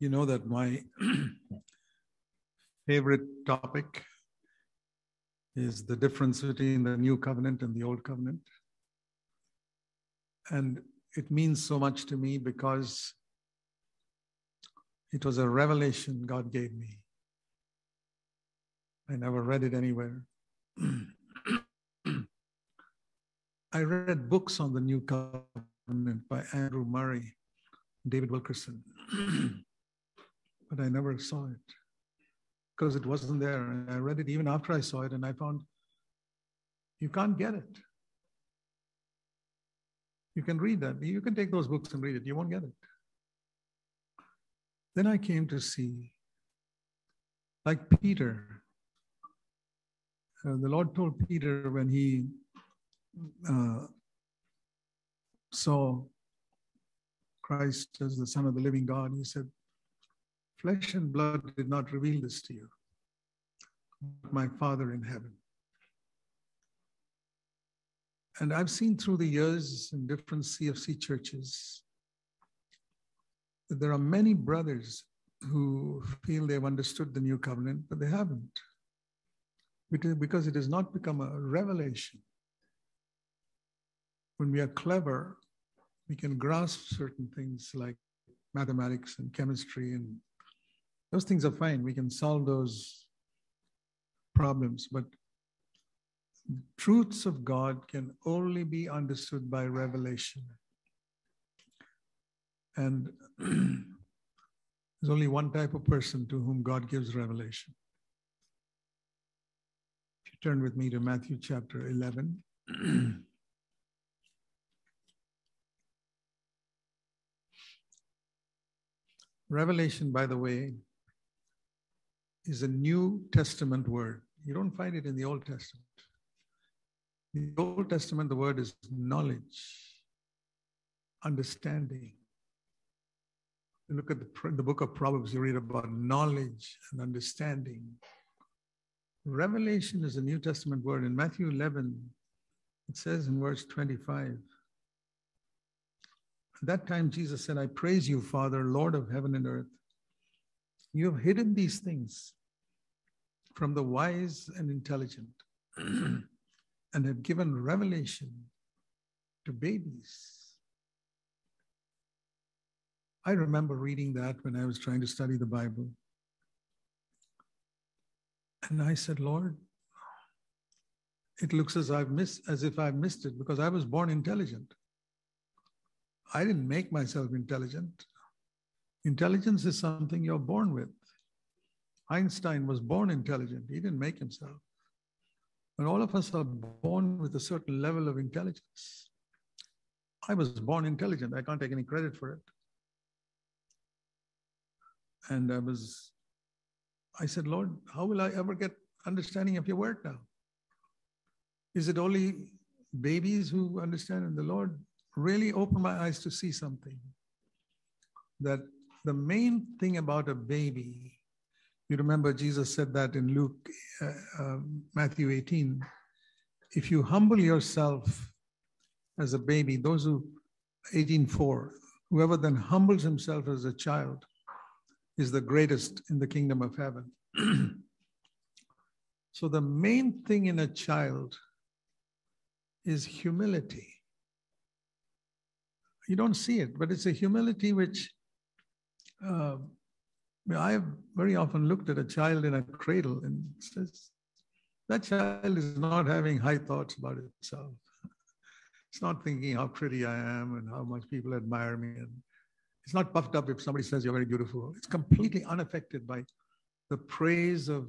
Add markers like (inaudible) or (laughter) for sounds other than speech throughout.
You know that my (clears throat) favorite topic is the difference between the new covenant and the old covenant. And it means so much to me because it was a revelation God gave me. I never read it anywhere. (clears throat) I read books on the new covenant by Andrew Murray, David Wilkerson, (clears throat) but I never saw it because it wasn't there. I read it even after I saw it, and I found you can't get it. You can read that. You can take those books and read it. You won't get it. Then I came to see, like Peter, uh, the Lord told Peter when he uh, saw Christ as the Son of the living God, he said, Flesh and blood did not reveal this to you, but my Father in heaven. And I've seen through the years in different CFC churches that there are many brothers who feel they've understood the new covenant, but they haven't. Because it has not become a revelation. When we are clever, we can grasp certain things like mathematics and chemistry, and those things are fine. We can solve those problems, but truths of God can only be understood by revelation. And (clears throat) there's only one type of person to whom God gives revelation. If you turn with me to Matthew chapter 11. (clears throat) Revelation, by the way, is a New Testament word. You don't find it in the Old Testament. In the Old Testament, the word is knowledge, understanding. You look at the, the book of Proverbs, you read about knowledge and understanding. Revelation is a New Testament word. In Matthew 11, it says in verse 25, at that time, Jesus said, I praise you, Father, Lord of heaven and earth. You have hidden these things from the wise and intelligent (clears throat) and have given revelation to babies. I remember reading that when I was trying to study the Bible. And I said, Lord, it looks as I've missed as if I've missed it because I was born intelligent. I didn't make myself intelligent. Intelligence is something you're born with. Einstein was born intelligent, he didn't make himself. And all of us are born with a certain level of intelligence. I was born intelligent, I can't take any credit for it. And I was, I said, Lord, how will I ever get understanding of your word now? Is it only babies who understand? And the Lord really opened my eyes to see something that the main thing about a baby, you remember Jesus said that in Luke, uh, uh, Matthew 18, if you humble yourself as a baby, those who, 18.4, whoever then humbles himself as a child is the greatest in the kingdom of heaven. (clears throat) so the main thing in a child is humility you don't see it, but it's a humility which uh, I've very often looked at a child in a cradle and says, that child is not having high thoughts about itself. (laughs) It's not thinking how pretty I am and how much people admire me. And it's not puffed up if somebody says you're very beautiful. It's completely unaffected by the praise of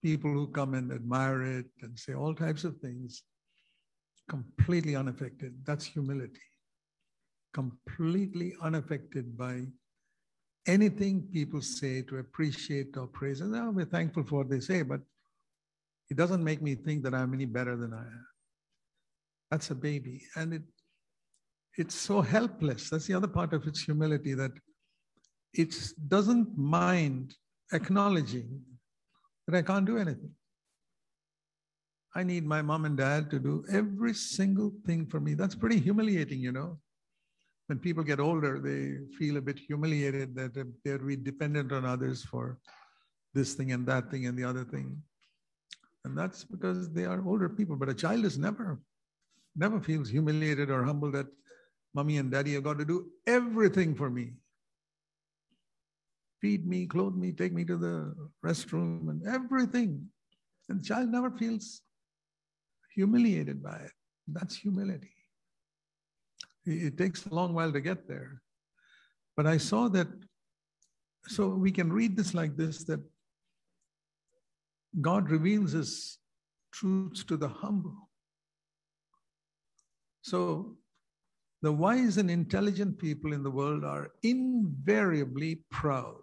people who come and admire it and say all types of things. Completely unaffected. That's humility completely unaffected by anything people say to appreciate or praise. And oh, we're thankful for what they say, but it doesn't make me think that I'm any better than I am. That's a baby. And it it's so helpless. That's the other part of its humility that it doesn't mind acknowledging that I can't do anything. I need my mom and dad to do every single thing for me. That's pretty humiliating, you know when people get older, they feel a bit humiliated that uh, they're dependent on others for this thing and that thing and the other thing. And that's because they are older people. But a child is never, never feels humiliated or humble that mommy and daddy have got to do everything for me. Feed me, clothe me, take me to the restroom, and everything. And the child never feels humiliated by it. That's humility. It takes a long while to get there. But I saw that, so we can read this like this that God reveals his truths to the humble. So the wise and intelligent people in the world are invariably proud.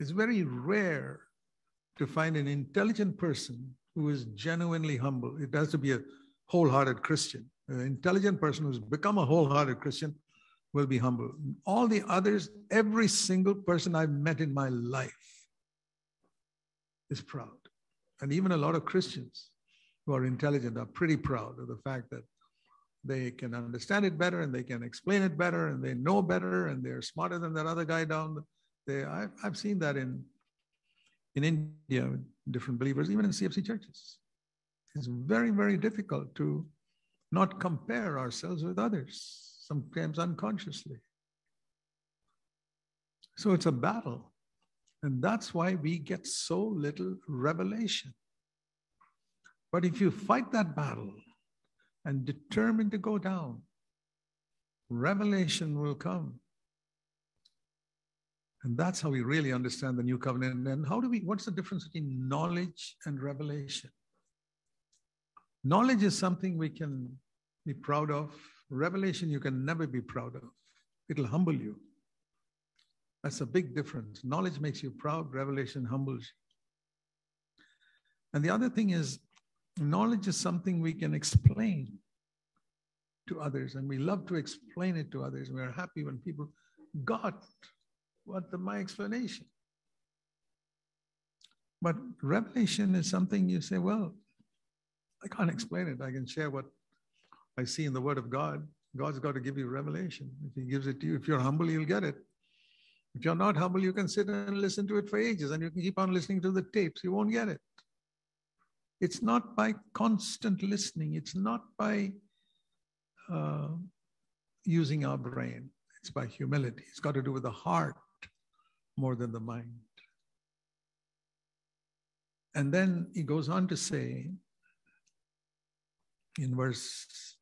It's very rare to find an intelligent person who is genuinely humble. It has to be a wholehearted Christian. An intelligent person who's become a wholehearted Christian will be humble. All the others, every single person I've met in my life is proud. And even a lot of Christians who are intelligent are pretty proud of the fact that they can understand it better and they can explain it better and they know better and they're smarter than that other guy down there. I've, I've seen that in, in India, different believers, even in CFC churches. It's very, very difficult to not compare ourselves with others, sometimes unconsciously. So it's a battle. And that's why we get so little revelation. But if you fight that battle and determine to go down, revelation will come. And that's how we really understand the new covenant. And how do we, what's the difference between knowledge and revelation? Knowledge is something we can be proud of. Revelation, you can never be proud of. It'll humble you. That's a big difference. Knowledge makes you proud, revelation humbles you. And the other thing is, knowledge is something we can explain to others, and we love to explain it to others. We're happy when people got what the, my explanation. But revelation is something you say, well, I can't explain it. I can share what I see in the Word of God. God's got to give you revelation. If He gives it to you, if you're humble, you'll get it. If you're not humble, you can sit and listen to it for ages and you can keep on listening to the tapes. You won't get it. It's not by constant listening, it's not by uh, using our brain, it's by humility. It's got to do with the heart more than the mind. And then he goes on to say in verse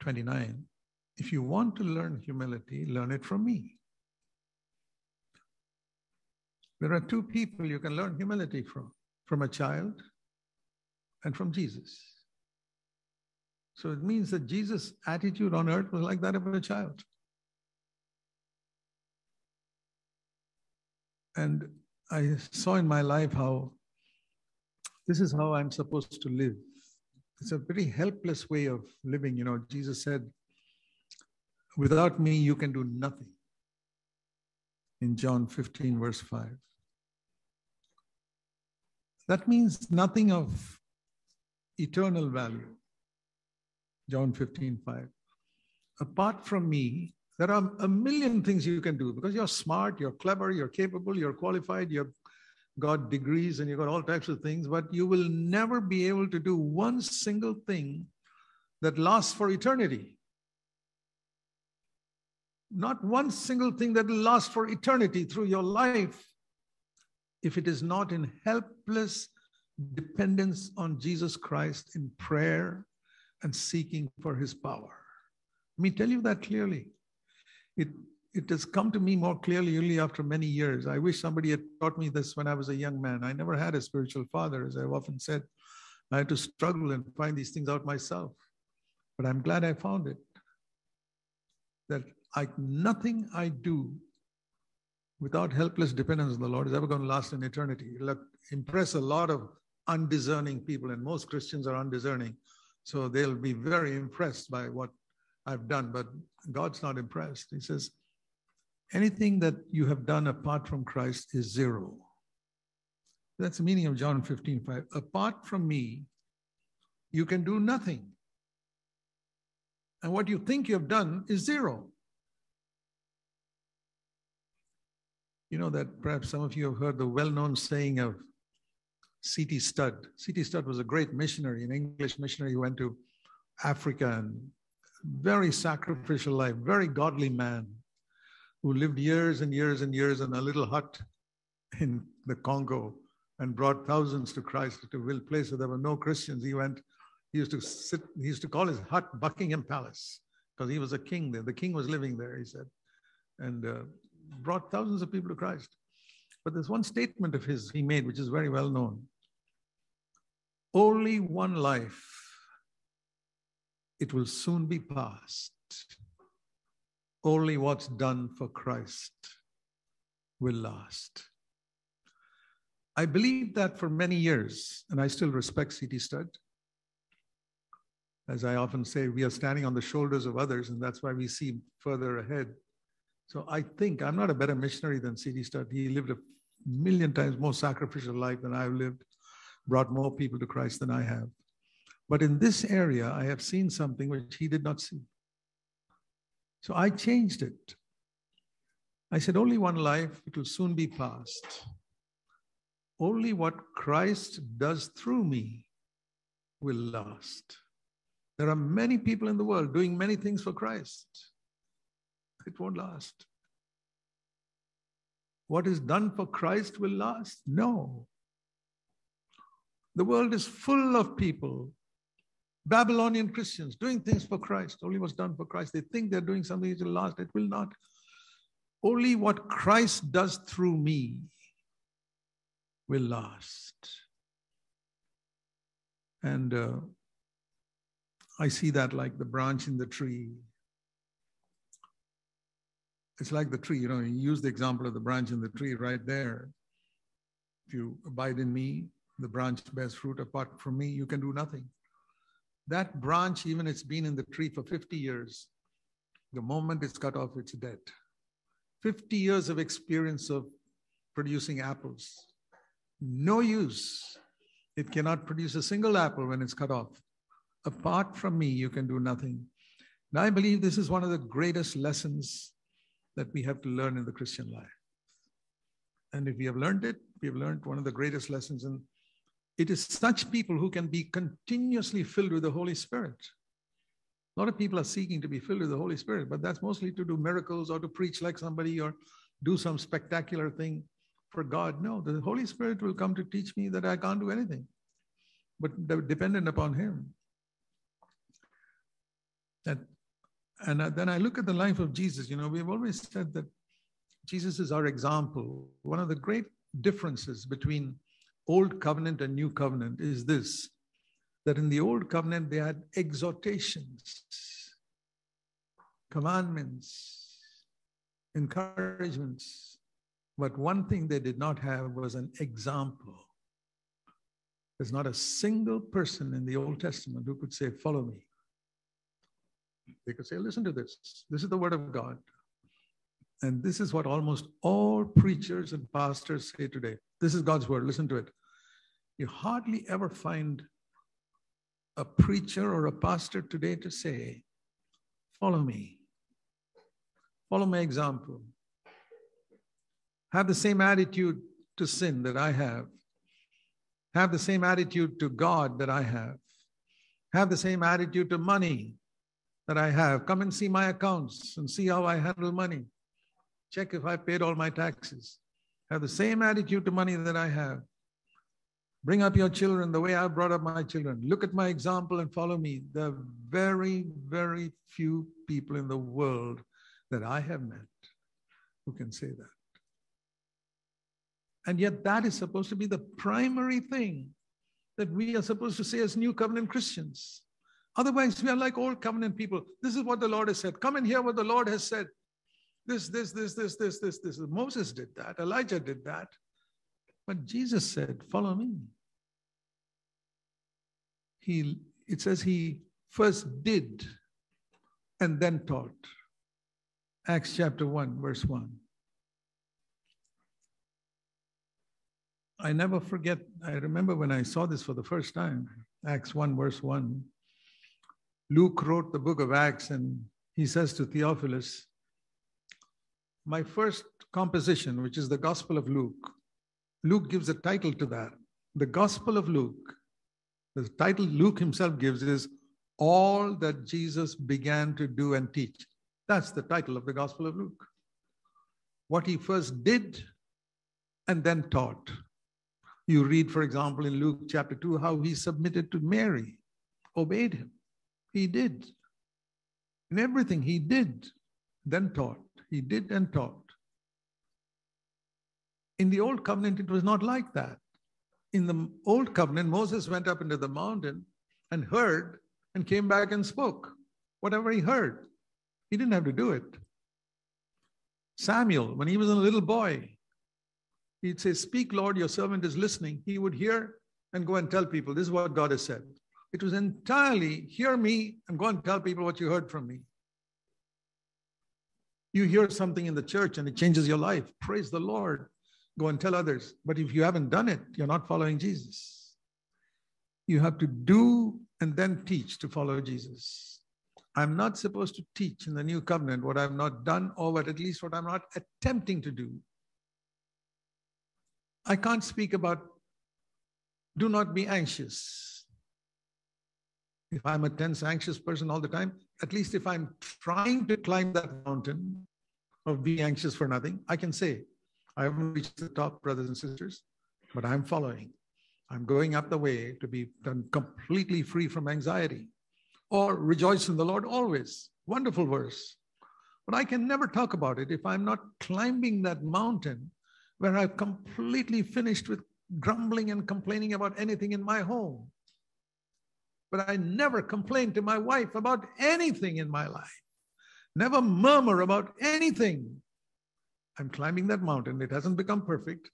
29 if you want to learn humility, learn it from me. There are two people you can learn humility from from a child and from Jesus. So it means that Jesus' attitude on earth was like that of a child. And I saw in my life how this is how I'm supposed to live. It's a very helpless way of living. You know, Jesus said, Without me, you can do nothing. In John 15, verse 5. That means nothing of eternal value. John 15, 5. Apart from me, there are a million things you can do because you're smart, you're clever, you're capable, you're qualified, you've got degrees and you've got all types of things, but you will never be able to do one single thing that lasts for eternity. Not one single thing that will last for eternity through your life if it is not in helpless dependence on Jesus Christ in prayer and seeking for his power. Let me tell you that clearly. It, it has come to me more clearly only after many years. I wish somebody had taught me this when I was a young man. I never had a spiritual father, as I've often said. I had to struggle and find these things out myself. But I'm glad I found it. That I, nothing I do without helpless dependence on the Lord is ever going to last in eternity. It'll impress a lot of undiscerning people, and most Christians are undiscerning. So they'll be very impressed by what I've done, but God's not impressed. He says, anything that you have done apart from Christ is zero. That's the meaning of John 15, 5. Apart from me, you can do nothing. And what you think you have done is zero. You know that perhaps some of you have heard the well known saying of C.T. Studd. C.T. Studd was a great missionary, an English missionary who went to Africa and very sacrificial life, very godly man who lived years and years and years in a little hut in the Congo and brought thousands to Christ to a place where there were no Christians. He went, he used to sit, he used to call his hut Buckingham Palace because he was a king there. The king was living there, he said, and uh, brought thousands of people to Christ. But there's one statement of his he made, which is very well known. Only one life, it will soon be past. Only what's done for Christ will last. I believed that for many years, and I still respect C.T. Studd. As I often say, we are standing on the shoulders of others, and that's why we see further ahead. So I think I'm not a better missionary than C.T. Studd. He lived a million times more sacrificial life than I've lived, brought more people to Christ than I have. But in this area, I have seen something which he did not see. So I changed it. I said, only one life, it will soon be past. Only what Christ does through me will last. There are many people in the world doing many things for Christ. It won't last. What is done for Christ will last? No. The world is full of people, Babylonian Christians, doing things for Christ. Only what's done for Christ. They think they're doing something that will last. It will not. Only what Christ does through me will last. And uh, I see that like the branch in the tree. It's like the tree, you know, you use the example of the branch in the tree right there. If you abide in me, the branch bears fruit. Apart from me, you can do nothing. That branch, even it's been in the tree for 50 years, the moment it's cut off, it's dead. 50 years of experience of producing apples, no use. It cannot produce a single apple when it's cut off. Apart from me, you can do nothing. And I believe this is one of the greatest lessons that we have to learn in the Christian life. And if we have learned it, we have learned one of the greatest lessons. And it is such people who can be continuously filled with the Holy Spirit. A lot of people are seeking to be filled with the Holy Spirit, but that's mostly to do miracles or to preach like somebody or do some spectacular thing for God. No, the Holy Spirit will come to teach me that I can't do anything, but dependent upon Him. That, and then I look at the life of Jesus. You know, we've always said that Jesus is our example. One of the great differences between Old Covenant and New Covenant is this that in the Old Covenant they had exhortations, commandments, encouragements, but one thing they did not have was an example. There's not a single person in the Old Testament who could say, Follow me. They could say, Listen to this. This is the word of God. And this is what almost all preachers and pastors say today. This is God's word. Listen to it. You hardly ever find a preacher or a pastor today to say, Follow me. Follow my example. Have the same attitude to sin that I have. Have the same attitude to God that I have. Have the same attitude to money that I have. Come and see my accounts and see how I handle money. Check if I paid all my taxes. Have the same attitude to money that I have. Bring up your children the way I brought up my children. Look at my example and follow me. There are very, very few people in the world that I have met who can say that. And yet, that is supposed to be the primary thing that we are supposed to say as new covenant Christians. Otherwise, we are like old covenant people. This is what the Lord has said. Come and hear what the Lord has said. This, this, this, this, this, this, this. Moses did that. Elijah did that. But Jesus said, Follow me. He, it says he first did and then taught. Acts chapter 1, verse 1. I never forget, I remember when I saw this for the first time, Acts 1, verse 1. Luke wrote the book of Acts and he says to Theophilus, My first composition, which is the Gospel of Luke, Luke gives a title to that. The Gospel of Luke, the title Luke himself gives is All That Jesus Began to Do and Teach. That's the title of the Gospel of Luke. What he first did and then taught. You read, for example, in Luke chapter 2, how he submitted to Mary, obeyed him. He did. In everything he did, then taught. He did and taught. In the old covenant, it was not like that. In the old covenant, Moses went up into the mountain and heard and came back and spoke whatever he heard. He didn't have to do it. Samuel, when he was a little boy, he'd say, Speak, Lord, your servant is listening. He would hear and go and tell people, This is what God has said. It was entirely hear me and go and tell people what you heard from me. You hear something in the church and it changes your life. Praise the Lord. Go and tell others. But if you haven't done it, you're not following Jesus. You have to do and then teach to follow Jesus. I'm not supposed to teach in the new covenant what I've not done, or what at least what I'm not attempting to do. I can't speak about do not be anxious. If I'm a tense, anxious person all the time, at least if I'm trying to climb that mountain of being anxious for nothing, I can say, I haven't reached the top, brothers and sisters, but I'm following. I'm going up the way to be done completely free from anxiety. Or rejoice in the Lord always. Wonderful verse. But I can never talk about it if I'm not climbing that mountain where I've completely finished with grumbling and complaining about anything in my home. But I never complain to my wife about anything in my life, never murmur about anything. I'm climbing that mountain, it hasn't become perfect.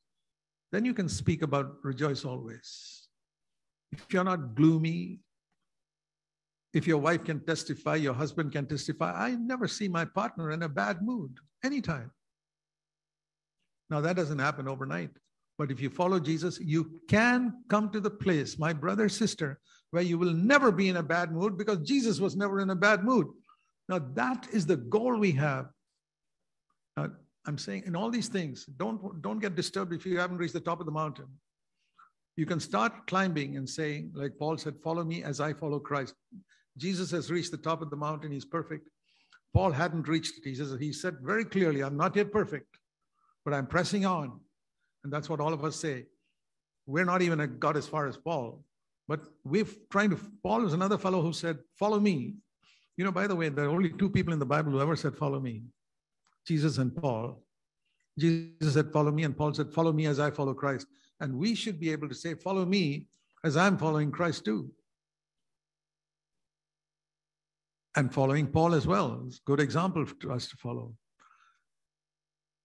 Then you can speak about rejoice always. If you're not gloomy, if your wife can testify, your husband can testify, I never see my partner in a bad mood anytime. Now, that doesn't happen overnight. But if you follow Jesus, you can come to the place, my brother, sister, where you will never be in a bad mood because Jesus was never in a bad mood. Now, that is the goal we have. Now, I'm saying in all these things, don't, don't get disturbed if you haven't reached the top of the mountain. You can start climbing and saying, like Paul said, follow me as I follow Christ. Jesus has reached the top of the mountain, he's perfect. Paul hadn't reached it. He says, he said very clearly, I'm not yet perfect but I'm pressing on. And that's what all of us say. We're not even a got as far as Paul, but we're trying to. Paul is another fellow who said, Follow me. You know, by the way, there are only two people in the Bible who ever said, Follow me Jesus and Paul. Jesus said, Follow me, and Paul said, Follow me as I follow Christ. And we should be able to say, Follow me as I'm following Christ too. And following Paul as well. It's a good example to us to follow.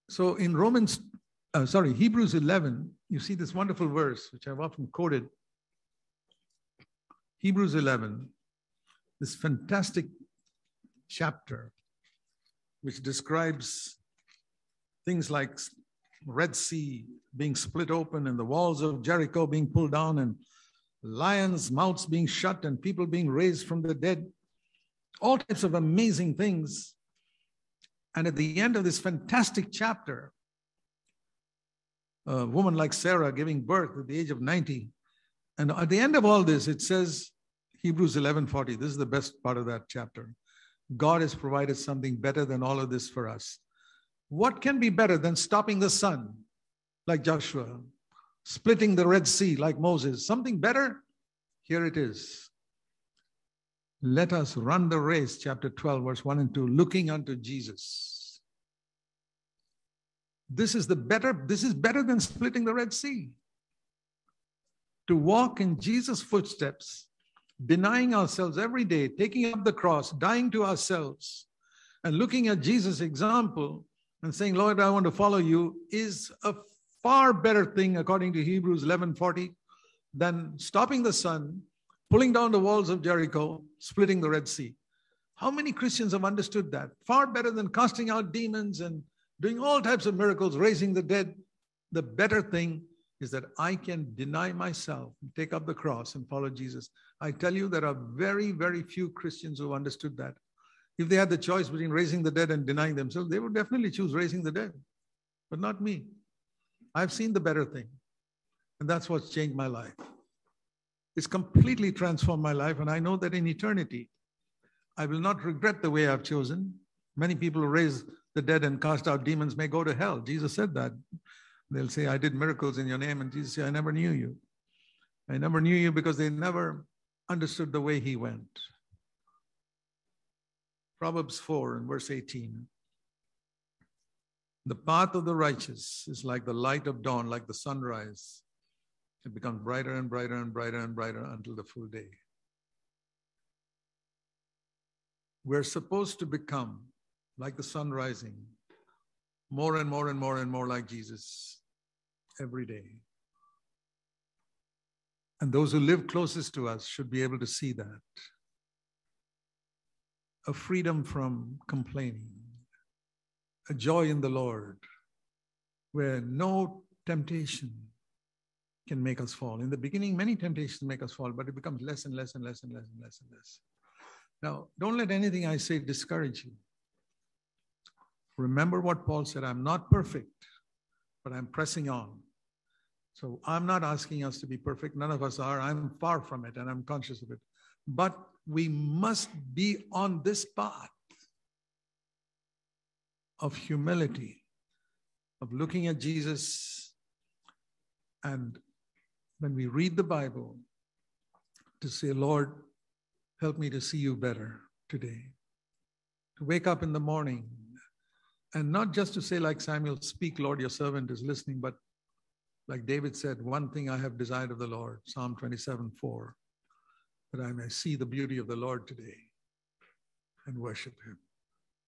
So in Romans, uh, sorry, Hebrews 11, you see this wonderful verse, which I've often quoted. Hebrews 11, this fantastic chapter, which describes things like Red Sea being split open and the walls of Jericho being pulled down and lions' mouths being shut and people being raised from the dead. All types of amazing things and at the end of this fantastic chapter, a woman like Sarah giving birth at the age of 90. And at the end of all this, it says, Hebrews 11:40. This is the best part of that chapter. God has provided something better than all of this for us. What can be better than stopping the sun like Joshua, splitting the Red Sea like Moses? Something better? Here it is. Let us run the race, chapter 12, verse 1 and 2, looking unto Jesus. This is the better, this is better than splitting the Red Sea. To walk in Jesus' footsteps, denying ourselves every day, taking up the cross, dying to ourselves, and looking at Jesus' example and saying, Lord, I want to follow you, is a far better thing, according to Hebrews 11:40, than stopping the sun, pulling down the walls of Jericho, splitting the Red Sea. How many Christians have understood that? Far better than casting out demons and doing all types of miracles, raising the dead. The better thing is that I can deny myself, and take up the cross, and follow Jesus. I tell you, there are very, very few Christians who understood that. If they had the choice between raising the dead and denying themselves, they would definitely choose raising the dead, but not me. I've seen the better thing, and that's what's changed my life. It's completely transformed my life, and I know that in eternity, I will not regret the way I've chosen. Many people who raise the dead and cast out demons may go to hell. Jesus said that. They'll say, I did miracles in your name. And Jesus said, I never knew you. I never knew you because they never understood the way he went. Proverbs 4 and verse 18. The path of the righteous is like the light of dawn, like the sunrise. It becomes brighter and brighter and brighter and brighter until the full day. We're supposed to become like the sun rising, more and more and more and more like Jesus every day. And those who live closest to us should be able to see that. A freedom from complaining, a joy in the Lord, where no temptation can make us fall. In the beginning, many temptations make us fall, but it becomes less and less and less and less and less and less. Now, don't let anything I say discourage you. Remember what Paul said I'm not perfect, but I'm pressing on. So I'm not asking us to be perfect. None of us are. I'm far from it and I'm conscious of it. But we must be on this path of humility, of looking at Jesus. And when we read the Bible, to say, Lord, help me to see you better today. To wake up in the morning and not just to say, like Samuel, speak, Lord, your servant is listening, but like David said, one thing I have desired of the Lord, Psalm 27 4, that I may see the beauty of the Lord today and worship him.